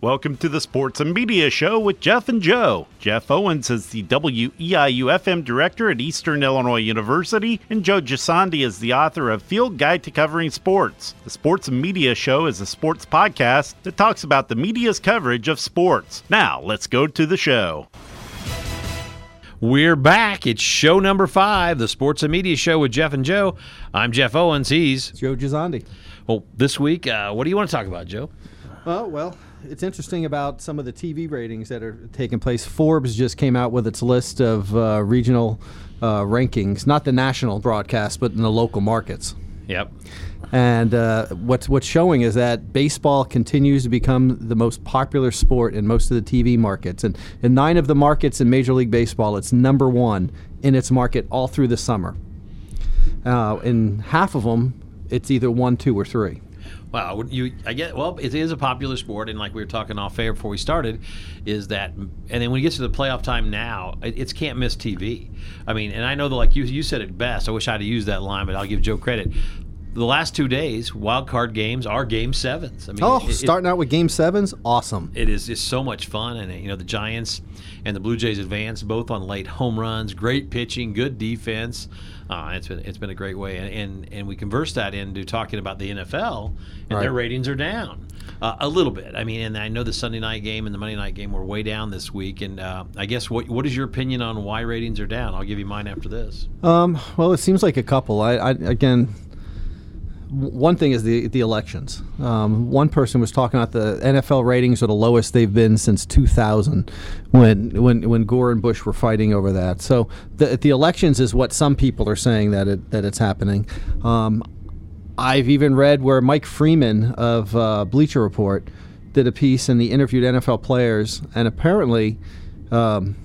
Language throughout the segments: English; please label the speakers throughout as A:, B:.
A: Welcome to the Sports and Media Show with Jeff and Joe. Jeff Owens is the WEIU FM director at Eastern Illinois University, and Joe Gisondi is the author of Field Guide to Covering Sports. The Sports and Media Show is a sports podcast that talks about the media's coverage of sports. Now, let's go to the show.
B: We're back. It's show number five, the Sports and Media Show with Jeff and Joe. I'm Jeff Owens. He's
C: Joe Gisondi.
B: Well, this week, uh, what do you want to talk about, Joe?
C: Oh well, it's interesting about some of the TV ratings that are taking place. Forbes just came out with its list of uh, regional uh, rankings, not the national broadcast, but in the local markets.
B: Yep.
C: And uh, what's what's showing is that baseball continues to become the most popular sport in most of the TV markets. And in nine of the markets in Major League Baseball, it's number one in its market all through the summer. Uh, in half of them, it's either one, two, or three.
B: Wow, you I get well. It is a popular sport, and like we were talking off air before we started, is that, and then when you get to the playoff time now, it, it's can't miss TV. I mean, and I know that like you you said it best. I wish I'd have used that line, but I'll give Joe credit. The last two days, wild card games are game sevens. I mean,
C: oh, it, starting it, out with game sevens, awesome.
B: It is it's so much fun, and you know the Giants and the Blue Jays advance both on late home runs, great pitching, good defense. Uh, it's been it's been a great way, and, and, and we converse that into talking about the NFL, and right. their ratings are down uh, a little bit. I mean, and I know the Sunday night game and the Monday night game were way down this week, and uh, I guess what what is your opinion on why ratings are down? I'll give you mine after this.
C: Um, well, it seems like a couple. I, I again one thing is the the elections. Um, one person was talking about the NFL ratings are the lowest they've been since 2000, when when when Gore and Bush were fighting over that. So the the elections is what some people are saying that it that it's happening. Um, I've even read where Mike Freeman of uh, Bleacher Report did a piece and he interviewed NFL players, and apparently. Um,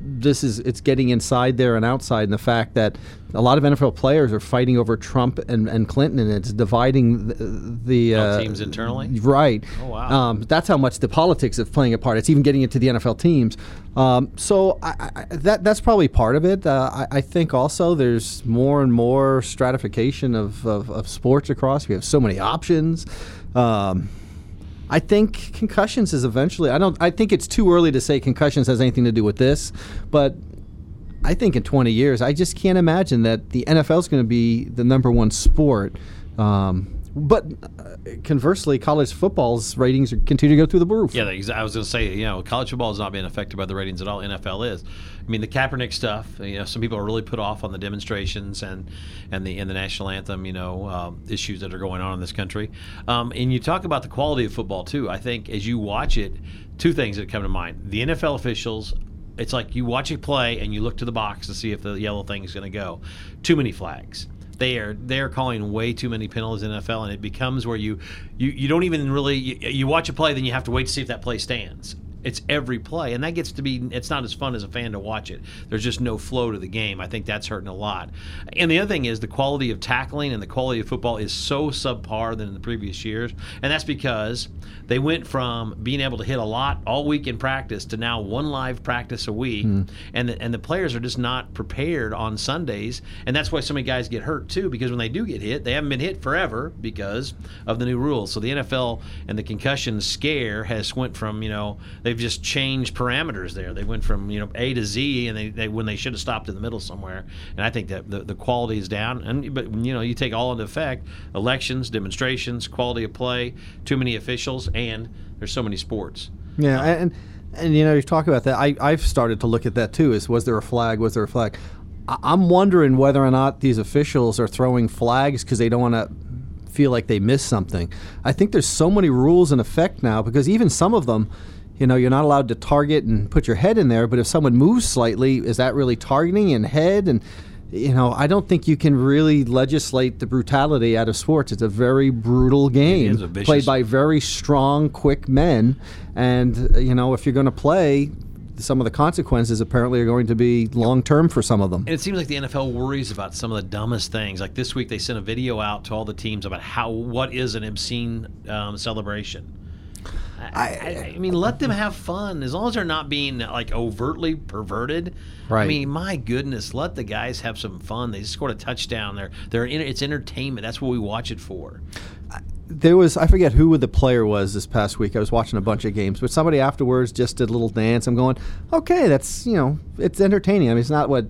C: this is it's getting inside there and outside, and the fact that a lot of NFL players are fighting over Trump and, and Clinton, and it's dividing the, the
B: uh, teams internally.
C: Right.
B: Oh wow.
C: Um, that's how much the politics is playing a part. It's even getting into the NFL teams. Um, so I, I, that that's probably part of it. Uh, I, I, think also there's more and more stratification of, of, of sports across. We have so many options. Um, I think concussions is eventually. I don't. I think it's too early to say concussions has anything to do with this, but I think in 20 years, I just can't imagine that the NFL is going to be the number one sport. Um, but uh, conversely, college football's ratings continue to go through the roof.
B: Yeah, I was going to say, you know, college football is not being affected by the ratings at all. NFL is. I mean, the Kaepernick stuff. You know, some people are really put off on the demonstrations and and the and the national anthem. You know, um, issues that are going on in this country. Um, and you talk about the quality of football too. I think as you watch it, two things that come to mind: the NFL officials it's like you watch a play and you look to the box to see if the yellow thing is going to go. Too many flags they are they are calling way too many penalties in NFL, and it becomes where you you, you don't even really you, you watch a play, then you have to wait to see if that play stands it's every play, and that gets to be it's not as fun as a fan to watch it. There's just no flow to the game. I think that's hurting a lot. And the other thing is the quality of tackling and the quality of football is so subpar than in the previous years, and that's because they went from being able to hit a lot all week in practice to now one live practice a week, mm. and the, and the players are just not prepared on Sundays, and that's why so many guys get hurt too because when they do get hit, they haven't been hit forever because of the new rules. So the NFL and the concussion scare has went from you know they've just changed parameters there. They went from you know A to Z, and they, they when they should have stopped in the middle somewhere. And I think that the, the quality is down. And but you know you take all into effect elections, demonstrations, quality of play, too many officials, and there's so many sports.
C: Yeah, and and you know you talk about that. I I've started to look at that too. Is was there a flag? Was there a flag? I'm wondering whether or not these officials are throwing flags because they don't want to feel like they missed something. I think there's so many rules in effect now because even some of them, you know, you're not allowed to target and put your head in there. But if someone moves slightly, is that really targeting and head? And you know, I don't think you can really legislate the brutality out of sports. It's a very brutal game played by very strong, quick men. And you know, if you're going to play, some of the consequences apparently are going to be long term for some of them.
B: And it seems like the NFL worries about some of the dumbest things. Like this week, they sent a video out to all the teams about how what is an obscene um, celebration. I, I, I, mean, let them have fun as long as they're not being like overtly perverted. Right. I mean, my goodness, let the guys have some fun. They just scored a touchdown. They're they're in, it's entertainment. That's what we watch it for.
C: there was I forget who the player was this past week. I was watching a bunch of games, but somebody afterwards just did a little dance. I'm going, okay, that's you know, it's entertaining. I mean, it's not what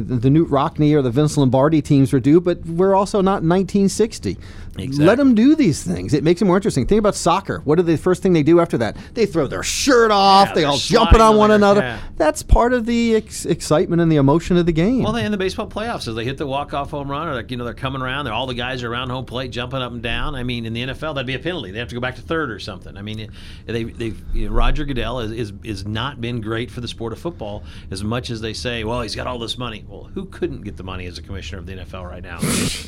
C: the Knute Rockne or the Vince Lombardi teams were due, but we're also not 1960. Exactly. Let them do these things. It makes it more interesting. Think about soccer. What are the first thing they do after that? They throw their shirt off. Yeah, they all jumping on one another. Yeah. That's part of the ex- excitement and the emotion of the game.
B: Well, they in the baseball playoffs as they hit the walk off home run, or like, you know they're coming around. They're all the guys are around home plate jumping up and down. I mean, in the NFL that'd be a penalty. They have to go back to third or something. I mean, they they you know, Roger Goodell is, is is not been great for the sport of football as much as they say. Well, he's got all this money. Well, who couldn't get the money as a commissioner of the NFL right now?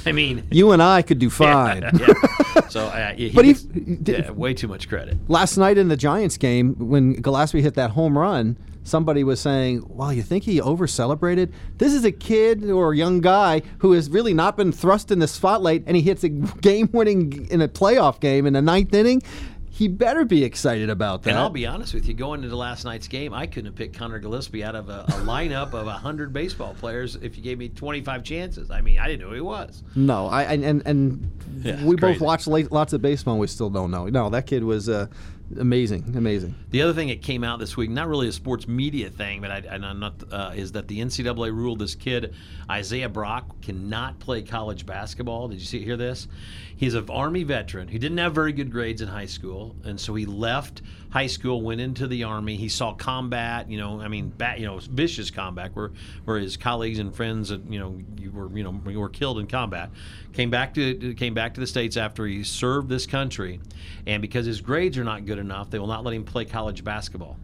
B: I mean,
C: you and I could do fine.
B: Yeah, so, uh, he but gets, he, yeah, way too much credit.
C: Last night in the Giants game, when Gillaspie hit that home run, somebody was saying, "Well, you think he over celebrated? This is a kid or a young guy who has really not been thrust in the spotlight, and he hits a game-winning in a playoff game in the ninth inning." He better be excited about that.
B: And I'll be honest with you, going into last night's game, I couldn't have picked Conor Gillaspie out of a, a lineup of hundred baseball players if you gave me twenty five chances. I mean, I didn't know who he was.
C: No, I and and yeah, we both watched lots of baseball. and We still don't know. No, that kid was. Uh, amazing, amazing.
B: The other thing that came out this week, not really a sports media thing, but I, am not, uh, is that the NCAA ruled this kid Isaiah Brock cannot play college basketball. Did you see hear this? He's an Army veteran. He didn't have very good grades in high school, and so he left high school, went into the Army. He saw combat. You know, I mean, bat, you know, vicious combat, where where his colleagues and friends, you know, you were you know were killed in combat. Came back to came back to the states after he served this country, and because his grades are not good enough, they will not let him play college basketball.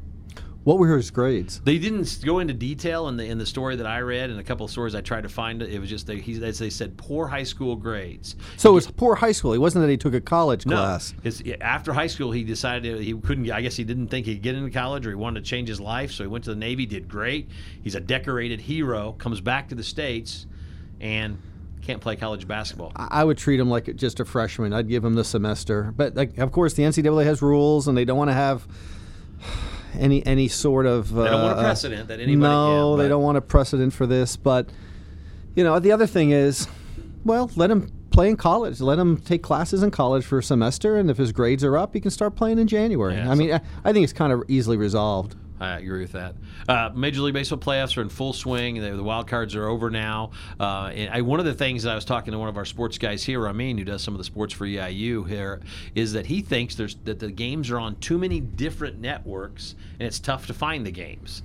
C: What were his grades?
B: They didn't go into detail in the in the story that I read, and a couple of stories I tried to find. It was just they, he, as they said, poor high school grades.
C: So it was poor high school. It wasn't that he took a college
B: no,
C: class.
B: His, after high school, he decided he couldn't. I guess he didn't think he'd get into college, or he wanted to change his life. So he went to the Navy, did great. He's a decorated hero. Comes back to the states, and can't play college basketball.
C: I would treat him like just a freshman. I'd give him the semester. But like, of course, the NCAA has rules, and they don't want to have any any sort of.
B: Uh, they don't want a uh, precedent that anybody.
C: No, they don't want a precedent for this. But you know, the other thing is, well, let him play in college. Let him take classes in college for a semester, and if his grades are up, he can start playing in January. Yeah, I mean, I, I think it's kind of easily resolved.
B: I agree with that. Uh, Major League Baseball playoffs are in full swing. The, the wild cards are over now. Uh, and I, one of the things that I was talking to one of our sports guys here, Ramin, who does some of the sports for EIU here, is that he thinks there's that the games are on too many different networks, and it's tough to find the games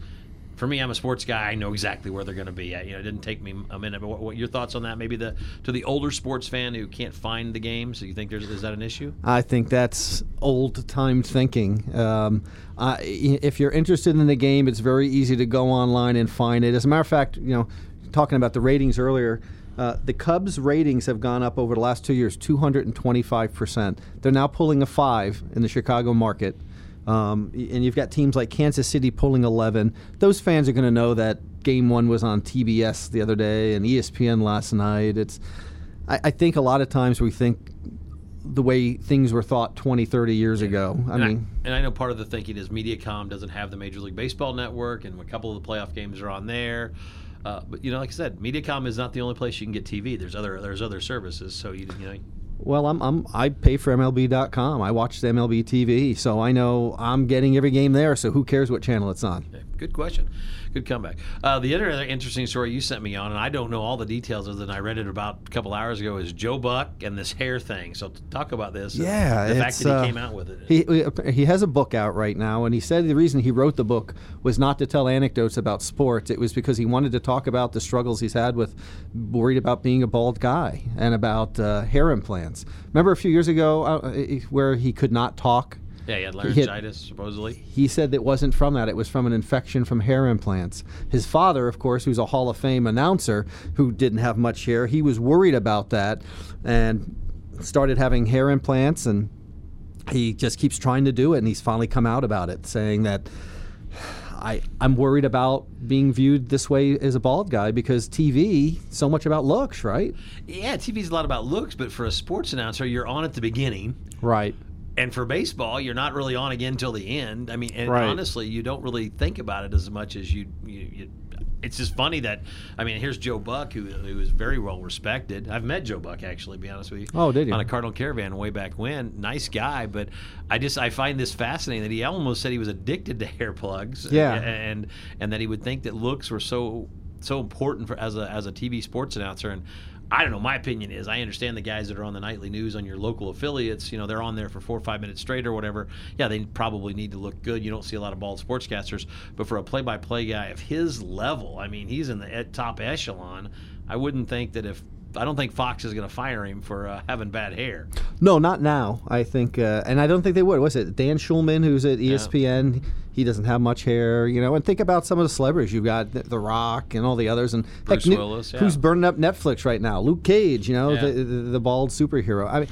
B: for me, I'm a sports guy. I know exactly where they're going to be. At. You know, it didn't take me a minute. But what, what, your thoughts on that? Maybe the to the older sports fan who can't find the games. Do you think there's is that an issue?
C: I think that's old time thinking. Um, if you're interested in the game, it's very easy to go online and find it. As a matter of fact, you know, talking about the ratings earlier. Uh, the Cubs' ratings have gone up over the last two years, 225%. They're now pulling a five in the Chicago market. Um, and you've got teams like Kansas City pulling 11. Those fans are going to know that game one was on TBS the other day and ESPN last night. It's, I, I, think a lot of times we think the way things were thought 20, 30 years ago. I
B: and
C: mean,
B: I, and I know part of the thinking is Mediacom doesn't have the Major League Baseball network, and a couple of the playoff games are on there. Uh, but you know, like I said, Mediacom is not the only place you can get TV. There's other there's other services. So you you know
C: well, I'm, I'm I pay for MLB.com. I watch MLB TV, so I know I'm getting every game there. So who cares what channel it's on?
B: Good question. Good comeback. Uh, the other interesting story you sent me on, and I don't know all the details other than I read it about a couple hours ago, is Joe Buck and this hair thing. So talk about this.
C: Yeah,
B: the fact that he uh, came out with it.
C: He he has a book out right now, and he said the reason he wrote the book was not to tell anecdotes about sports. It was because he wanted to talk about the struggles he's had with worried about being a bald guy and about uh, hair implants. Remember a few years ago uh, where he could not talk
B: yeah, he had laryngitis, he supposedly.
C: He said it wasn't from that. It was from an infection from hair implants. His father, of course, who's a Hall of Fame announcer who didn't have much hair, he was worried about that and started having hair implants and he just keeps trying to do it and he's finally come out about it saying that I, I'm worried about being viewed this way as a bald guy because TV so much about looks, right?
B: Yeah, TV's a lot about looks, but for a sports announcer, you're on at the beginning.
C: Right
B: and for baseball, you're not really on again till the end. I mean, and right. honestly, you don't really think about it as much as you, you, you it's just funny that I mean, here's Joe Buck, who, who is very well respected. I've met Joe Buck actually, to be honest with you.
C: Oh, did you?
B: On a Cardinal Caravan way back when. Nice guy, but I just I find this fascinating that he almost said he was addicted to hair plugs.
C: Yeah.
B: and and that he would think that looks were so so important for as a as a TV sports announcer and. I don't know. My opinion is I understand the guys that are on the nightly news on your local affiliates. You know, they're on there for four or five minutes straight or whatever. Yeah, they probably need to look good. You don't see a lot of bald sportscasters, but for a play-by-play guy of his level, I mean, he's in the top echelon. I wouldn't think that if I don't think Fox is going to fire him for uh, having bad hair.
C: No, not now. I think, uh, and I don't think they would. Was it Dan Shulman, who's at ESPN? He doesn't have much hair, you know. And think about some of the celebrities. You've got The Rock and all the others, and
B: Bruce
C: Nick-
B: Willis, yeah.
C: who's burning up Netflix right now. Luke Cage, you know,
B: Yeah.
C: the, the the bald superhero. I mean.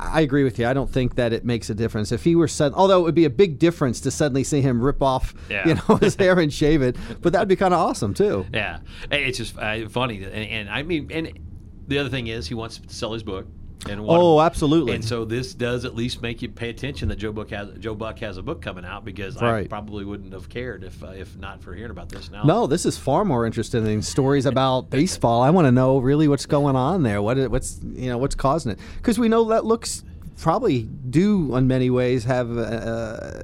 C: I agree with you. I don't think that it makes a difference if he were sud Although it would be a big difference to suddenly see him rip off,
B: Yeah.
C: you know, his hair and shave it. But that would be kind of awesome too.
B: Yeah, it's just uh, funny, and, and I mean, and the other thing is he wants to sell his book. And one-
C: Oh, absolutely.
B: And so this does at least make you pay attention that Joe Buck has Joe Buck has a book coming out because I probably wouldn't have cared if uh, if not for hearing about this now.
C: No, this is far more interesting than stories about baseball. I want to know really what's going on there. What what's you know what's causing it? Because we know that looks probably do in many ways have uh,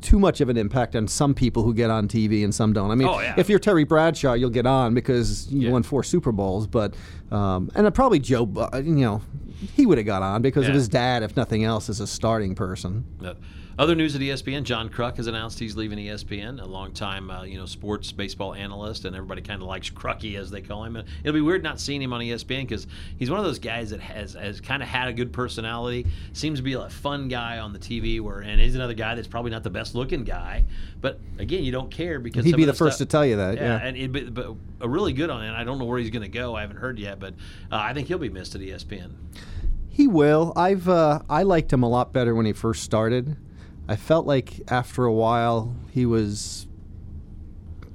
C: too much of an impact on some people who get on TV and some don't. I mean,
B: Oh, yeah.
C: if you're Terry Bradshaw, you'll get on because you
B: Yeah.
C: won four Super Bowls. But um, and probably Joe, you know, he would have got on because
B: Yeah.
C: of his dad, if nothing else, as a starting person.
B: Other news at ESPN: John Kruk has announced he's leaving ESPN. A longtime, uh, you know, sports baseball analyst, and everybody kind of likes Crucky as they call him. And it'll be weird not seeing him on ESPN because he's one of those guys that has has kind of had a good personality. Seems to be a fun guy on the TV. Where and he's another guy that's probably not the best looking guy, but again, you don't care because
C: He'd be
B: of
C: the first
B: stuff-
C: to tell you that.
B: yeah,
C: Yeah.
B: and it, but, but a really good on it. I don't know where he's going to go. I haven't heard yet, but uh, I think he'll be missed at ESPN.
C: He will. I've uh, I liked him a lot better when he first started. I felt like after a while he was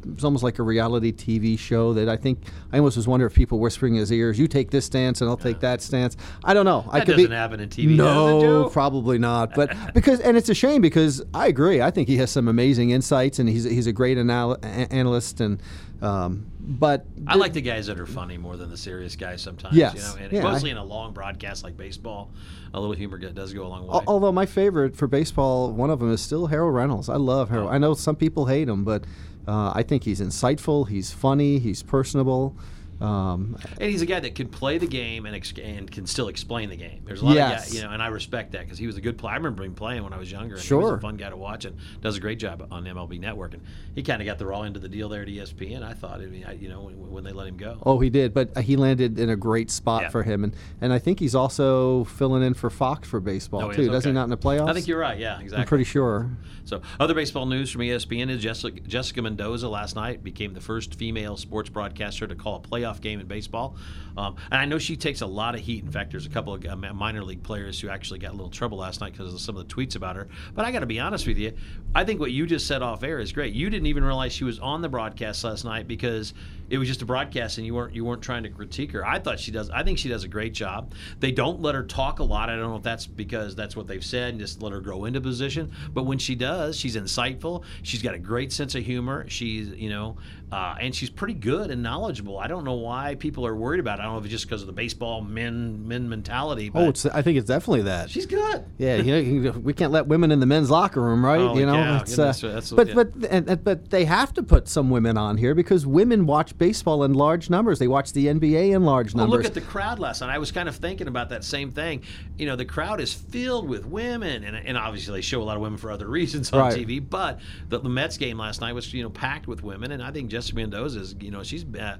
C: it was almost like a reality TV show that I think I almost was wondering if people whispering in his ears, "You take this stance and I'll take that stance." I don't know. I
B: That
C: could
B: doesn't
C: be,
B: happen in TV,
C: No, probably not. But because and it's a shame because I agree. I think he has some amazing insights and he's he's a great anal- analyst and um, but
B: I like the guys that are funny more than the serious guys sometimes.
C: Yes.
B: You know, and
C: Yeah,
B: mostly
C: I-
B: in a long broadcast like baseball, a little humor does go a long way.
C: Although my favorite for baseball, one of them is still Harold Reynolds. I love Harold.
B: Oh.
C: I know some people hate him, but uh, I think he's insightful. He's funny. He's personable. Um,
B: and he's a guy that can play the game and ex- and can still explain the game. There's a lot of guys, you know, and I respect that because he was a good player. I remember him playing when I was younger. And He
C: Sure.
B: was a fun guy to watch and does a great job on MLB Network. And he kind of got the raw end of the deal there at ESPN. I thought, I mean, I, you know, when, when they let him go.
C: oh, he did, but he landed in a great spot
B: Yeah.
C: for him, and and I think he's also filling in for Fox for baseball
B: Oh, he
C: too.
B: is?
C: Does he not in the playoffs?
B: I think you're right. Yeah, exactly.
C: I'm pretty sure.
B: So, other baseball news from ESPN is Jessica, Jessica Mendoza last night became the first female sports broadcaster to call a playoff game in baseball. Um, and I know she takes a lot of heat. In fact, there's a couple of uh, minor league players who actually got a little trouble last night because of some of the tweets about her. But I got to be honest with you, I think what you just said off air is great. You didn't even realize she was on the broadcast last night because it was just a broadcast and you weren't you weren't trying to critique her. I thought she does. I think she does a great job. They don't let her talk a lot. I don't know if that's because that's what they've said and just let her grow into position. But when she does, she's insightful. She's got a great sense of humor. She's you know, uh, and she's pretty good and knowledgeable. I don't know why people are worried about. it. I don't know if it's just because of the baseball men men mentality. But
C: Oh, it's. I think it's definitely that.
B: she's good.
C: Yeah, you know, we can't let women in the men's locker room, right?
B: Holy
C: you know,
B: goodness,
C: uh,
B: that's-
C: but
B: yeah.
C: but and- but they have to put some women on here because women watch baseball in large numbers. They watch the NBA in large
B: Well,
C: numbers.
B: look at the crowd last night. I was kind of thinking about that same thing. You know, the crowd is filled with women, and, and obviously they show a lot of women for other reasons on
C: Right.
B: TV. But the, the Mets game last night was you know packed with women, and I think Jessica Mendoza is you know she's uh,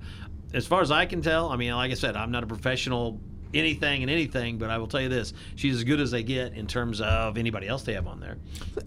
B: as far as I can tell. I mean, like I said, I'm not a professional anything and anything, but I will tell you this: she's as good as they get in terms of anybody else they have on there.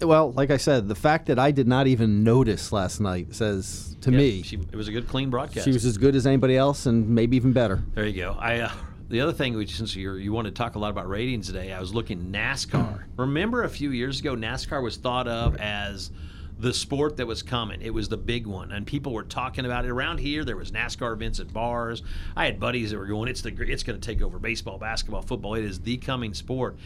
C: well, like I said, the fact that I did not even notice last night says to
B: Yeah,
C: me
B: she, it was a good, clean broadcast.
C: she was as good as anybody else, and maybe even better.
B: There you go. I uh, the other thing, which since you you want to talk a lot about ratings today, I was looking NASCAR. Remember a few years ago, NASCAR was thought of as the sport that was coming. It was the big one, and people were talking about it around here. There was NASCAR events at bars. I had buddies that were going, "It's the it's going to take over baseball, basketball, football. It is the coming sport."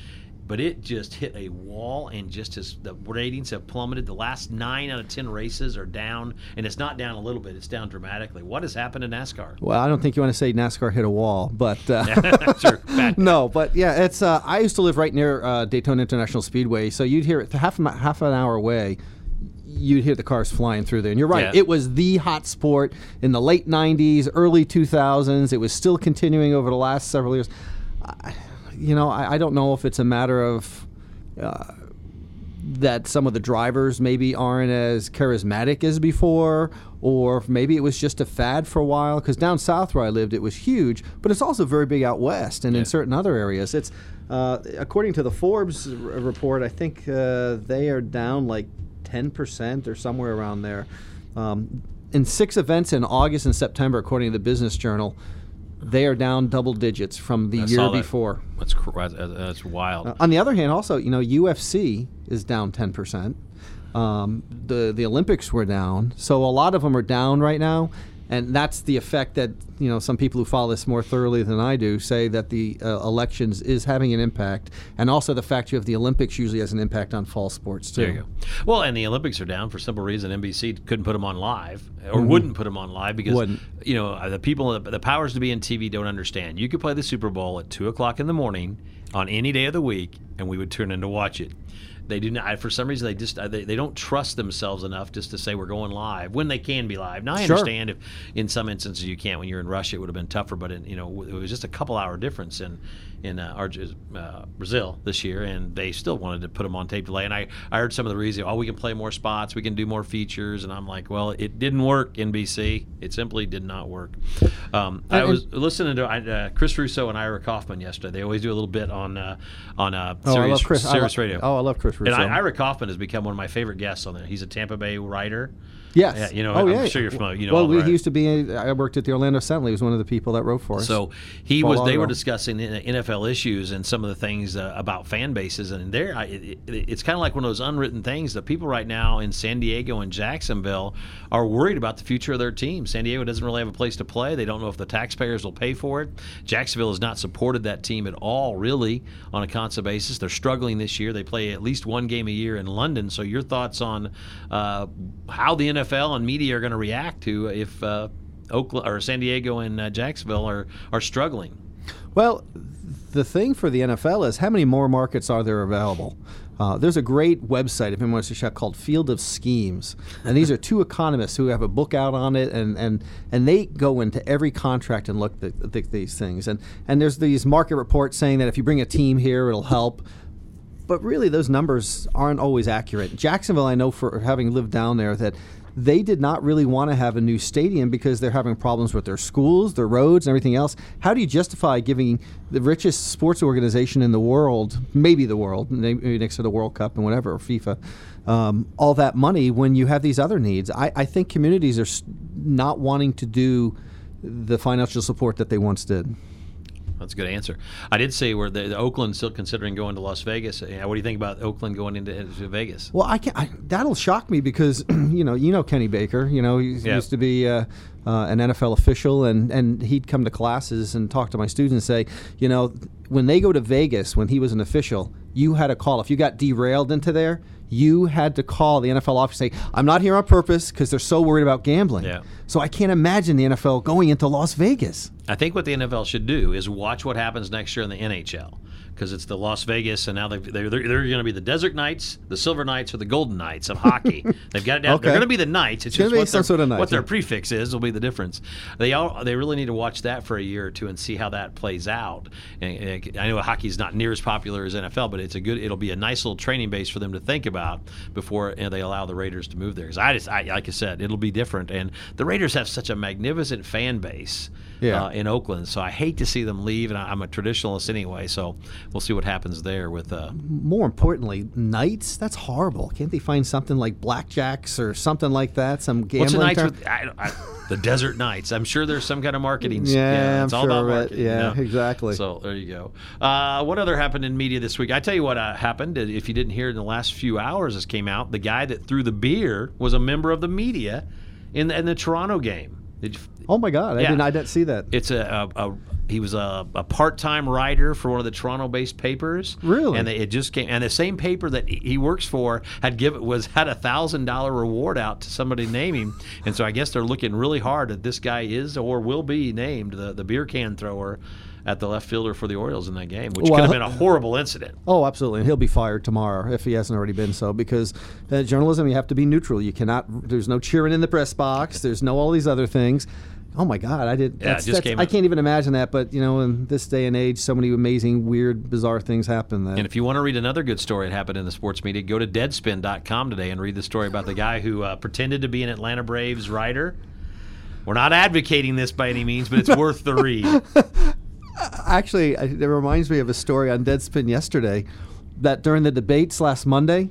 B: but it just hit a wall and just as the ratings have plummeted. The last nine out of ten races are down, and it's not down a little bit; it's down dramatically. What has happened to NASCAR?
C: Well, I don't think you want to say NASCAR hit a wall, but uh,
B: Sure,
C: no, but yeah, it's. Uh, I used to live right near uh, Daytona International Speedway, so you'd hear it half half an hour away. You'd hear the cars flying through there, and you're right.
B: Yeah.
C: It was the hot sport in the late '90s, early 2000s. It was still continuing over the last several years. I, you know, I, I don't know if it's a matter of uh, that some of the drivers maybe aren't as charismatic as before, or maybe it was just a fad for a while. Because down south where I lived, it was huge, but it's also very big out west and
B: Yeah.
C: in certain other areas. It's uh, according to the Forbes r- report, I think uh, they are down like ten percent or somewhere around there. Um, in six events in August and September, according to the Business Journal, they are down double digits from the
B: I
C: year
B: that.
C: before.
B: That's, that's wild.
C: Uh, on the other hand, also, you know, UFC is down 10%. Um, the the Olympics were down, so a lot of them are down right now, and that's the effect that you know some people who follow this more thoroughly than I do say that the uh, elections is having an impact, and also the fact you have the Olympics usually has an impact on fall sports too.
B: There you go. Well, and the Olympics are down for simple reason. NBC couldn't put them on live, or wouldn't put them on live because
C: Wouldn't.
B: you know uh, the people, the powers to be in TV don't understand. You could play the Super Bowl at two o'clock in the morning on any day of the week, and we would turn in to watch it. They do not. For some reason, they just they, they don't trust themselves enough just to say we're going live when they can be live. Now I
C: Sure.
B: understand if in some instances you can't. When you're in Russia, it would have been tougher. But in, you know, it was just a couple hour difference in in uh, Arge- uh, Brazil this year, and they still wanted to put them on tape delay. And I, I heard some of the reasons. Oh, we can play more spots, we can do more features, and I'm like, well, it didn't work. NBC, it simply did not work. Um, I was listening to uh, Chris Russo and Ira Kaufman yesterday. They always do a little bit on uh, on uh,
C: Oh, I
B: Sirius,
C: love Chris. I
B: Sirius
C: lo-
B: Radio.
C: Oh, I love Chris Russo.
B: And I, Ira Kaufman has become one of my favorite guests on there. He's a Tampa Bay writer.
C: Yes.
B: Yeah, you know,
C: oh,
B: I'm
C: yeah.
B: sure you're familiar. You know
C: well, we, he used to be. I worked at the Orlando Sentinel. He was one of the people that wrote for us.
B: So he
C: Paul
B: was. They were discussing NFL issues and some of the things uh, about fan bases, and there, I, it- it's kind of like one of those unwritten things that people right now in San Diego and Jacksonville are worried about the future of their team. San Diego doesn't really have a place to play. They don't know if the taxpayers will pay for it. Jacksonville has not supported that team at all, really, on a constant basis. They're struggling this year. They play at least one game a year in London. So your thoughts on uh, how the NFL and media are going to react to if uh, Oakland or San Diego and uh, Jacksonville are are struggling?
C: Well, the thing for the NFL is how many more markets are there available? Uh, there's a great website, if anyone wants to check, called Field of Schemes, and these are two economists who have a book out on it, and and, and they go into every contract and look at, at these things, and and there's these market reports saying that if you bring a team here, it'll help but really those numbers aren't always accurate. Jacksonville, I know for having lived down there, that they did not really want to have a new stadium because they're having problems with their schools, their roads, and everything else. How do you justify giving the richest sports organization in the world, maybe the world, maybe next to the World Cup and whatever, or FIFA, um, all that money when you have these other needs? I, I think communities are not wanting to do the financial support that they once did.
B: That's a good answer. I did say where the, the Oakland's still considering going to Las Vegas. Yeah, what do you think about Oakland going into, into Vegas?
C: Well, I can I, that'll shock me because you know you know Kenny Baker. You know he
B: Yeah.
C: used to be uh, uh, an NFL official, and and he'd come to classes and talk to my students and say, you know, when they go to Vegas, when he was an official, you had a call if you got derailed into there. You had to call the NFL office and say, "I'm not here on purpose," because they're so worried about gambling.
B: Yeah.
C: So I can't imagine the NFL going into Las Vegas.
B: I think what the NFL should do is watch what happens next year in the NHL because it's the Las Vegas, and now they're, they're, they're going to be the Desert Knights, the Silver Knights, or the Golden Knights of hockey. They've got it down.
C: Okay.
B: They're going to be the Knights. It's,
C: gonna
B: just what, their,
C: sort of Knights,
B: what their prefix is will be the difference. They all they really need to watch that for a year or two and see how that plays out. And, uh, I know hockey's not near as popular as NFL, but it's a good. It'll be a nice little training base for them to think about before you know, they allow the Raiders to move there. Because I just, I, like I said, it'll be different. And the Raiders have such a magnificent fan base
C: Yeah.
B: uh, in Oakland, so I hate to see them leave. And I, I'm a traditionalist anyway, so we'll see what happens there with. Uh,
C: More importantly, nights. That's horrible. Can't they find something like blackjacks or something like that? Some gambling.
B: What's
C: term?
B: with I, I, the Desert Nights? I'm sure there's some kind of marketing.
C: Yeah,
B: it's
C: I'm
B: all
C: sure
B: about marketing. you
C: Yeah,
B: know?
C: exactly.
B: So there you go. Uh, what other happened in media this week? I tell you what uh, happened. If you didn't hear it in the last few hours, this came out. The guy that threw the beer was a member of the media in the, in the Toronto game. Did you,
C: Oh my God, I
B: Yeah.
C: didn't. I didn't see that.
B: it's a, a, a he was a, a part-time writer for one of the Toronto-based papers.
C: Really?
B: and they, it just came. And the same paper that he works for had given was had a thousand dollar reward out to somebody name him. And so I guess they're looking really hard that this guy is or will be named the the beer can thrower at the left fielder for the Orioles in that game, which could have been a horrible incident.
C: Oh, absolutely. And he'll be fired tomorrow if he hasn't already been so. Because uh, journalism, you have to be neutral. You cannot. There's no cheering in the press box. There's no all these other things. Oh my God, I did.
B: Yeah, just came
C: I can't even imagine that. But you know, in this day and age, so many amazing, weird, bizarre things happen. That
B: And if you want to read another good story that happened in the sports media, go to deadspin.com today and read the story about the guy who uh, pretended to be an Atlanta Braves writer. We're not advocating this by any means, but it's worth the read.
C: actually, it reminds me of a story on Deadspin yesterday that during the debates last Monday,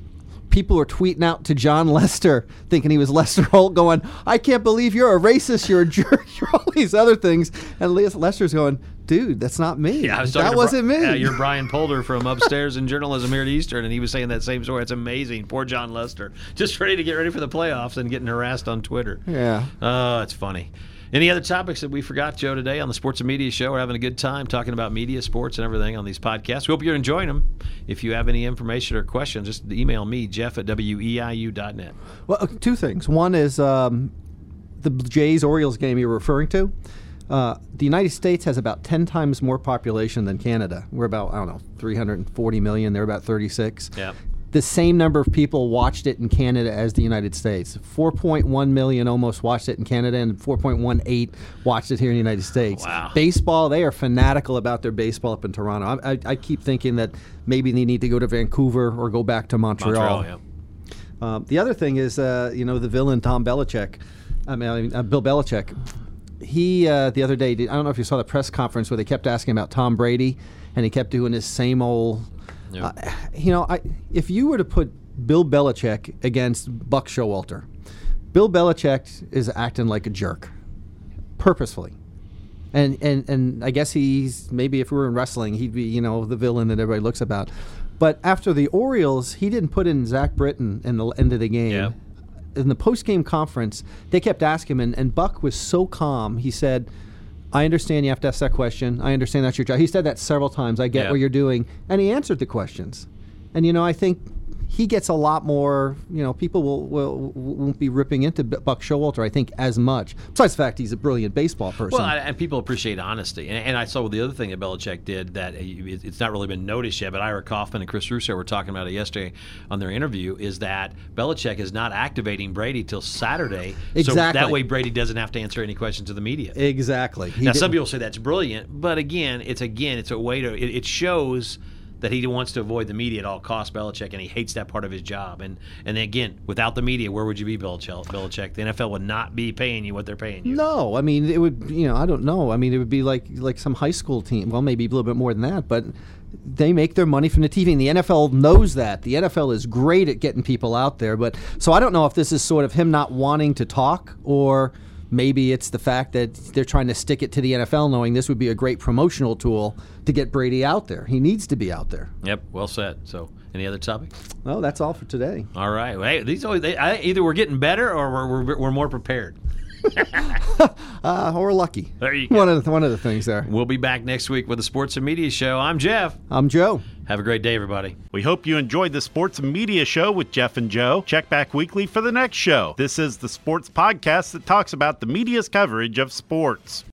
C: people were tweeting out to Jon Lester, thinking he was Lester Holt, going, "I can't believe you're a racist, you're a jerk, you're all these other things," and Lester's going, "Dude, that's not me.
B: Yeah, I was
C: that wasn't me."
B: Yeah, you're Brian Poulter from upstairs in journalism here at Eastern, and he was saying that same story. It's amazing. Poor Jon Lester, just ready to get ready for the playoffs and getting harassed on Twitter.
C: Yeah.
B: Oh, it's funny. Any other topics that we forgot, Joe, today on the Sports and Media Show? We're having a good time talking about media, sports, and everything on these podcasts. We hope you're enjoying them. If you have any information or questions, just email me, Jeff at weiu.net.
C: Well, uh, two things. One is um, the Jays Orioles game you're referring to. Uh, the United States has about 10 times more population than Canada. We're about, I don't know, 340 million. They're about 36.
B: Yeah.
C: The same number of people watched it in Canada as the United States. 4.1 million almost watched it in Canada, and 4.18 watched it here in the United States.
B: Wow.
C: Baseball, they are fanatical about their baseball up in Toronto. I, I, I keep thinking that maybe they need to go to Vancouver or go back to
B: Montreal, yeah.
C: um, the other thing is, uh, you know, the villain Tom Belichick. I mean, I mean uh, Bill Belichick. He uh, the other day, did, I don't know if you saw the press conference where they kept asking about Tom Brady, and he kept doing his same old.
B: Yeah.
C: Uh, you know, I, if you were to put Bill Belichick against Buck Showalter, Bill Belichick is acting like a jerk, purposefully. And, and and I guess he's maybe if we were in wrestling, he'd be you know the villain that everybody looks about. But after the Orioles, he didn't put in Zach Britton in the end of the game.
B: Yeah.
C: In the post game conference, they kept asking him, and, and Buck was so calm. He said, "I understand you have to ask that question. I understand that's your job." He said that several times. I get
B: Yeah.
C: what you're doing, and he answered the questions. And you know, I think he gets a lot more. You know, people will, will won't be ripping into Buck Showalter. I think as much. Besides the fact he's a brilliant baseball person.
B: Well, I, and people appreciate honesty. And, and I saw the other thing that Belichick did that it's not really been noticed yet, but Ira Kaufman and Chris Russo were talking about it yesterday on their interview, is that Belichick is not activating Brady till Saturday.
C: exactly.
B: So that way Brady doesn't have to answer any questions to the media.
C: exactly. He
B: now,
C: did-
B: some people say that's brilliant, but again, it's again, it's a way to, it, it shows that he wants to avoid the media at all costs, Belichick, and he hates that part of his job. And and again, without the media, where would you be, Belichick? Belichick, the NFL would not be paying you what they're paying you.
C: No, I mean it would. You know, I don't know. I mean, it would be like like some high school team. Well, maybe a little bit more than that, but they make their money from the TV, and the NFL knows that. The NFL is great at getting people out there, but so I don't know if this is sort of him not wanting to talk, or maybe it's the fact that they're trying to stick it to the NFL, knowing this would be a great promotional tool to get Brady out there. He needs to be out there.
B: Yep, well said. So, any other topic?
C: Well, that's all for today.
B: All right. Well, hey, these always they, I, either we're getting better or we're, we're, we're more prepared.
C: Uh, or lucky.
B: There you go.
C: One of the, one of the things there.
B: We'll be back next week with the Sports and Media Show. I'm Jeff.
C: I'm Joe.
B: Have a great day, everybody.
A: We hope you enjoyed the Sports and Media Show with Jeff and Joe. Check back weekly for the next show. This is the sports podcast that talks about the media's coverage of sports.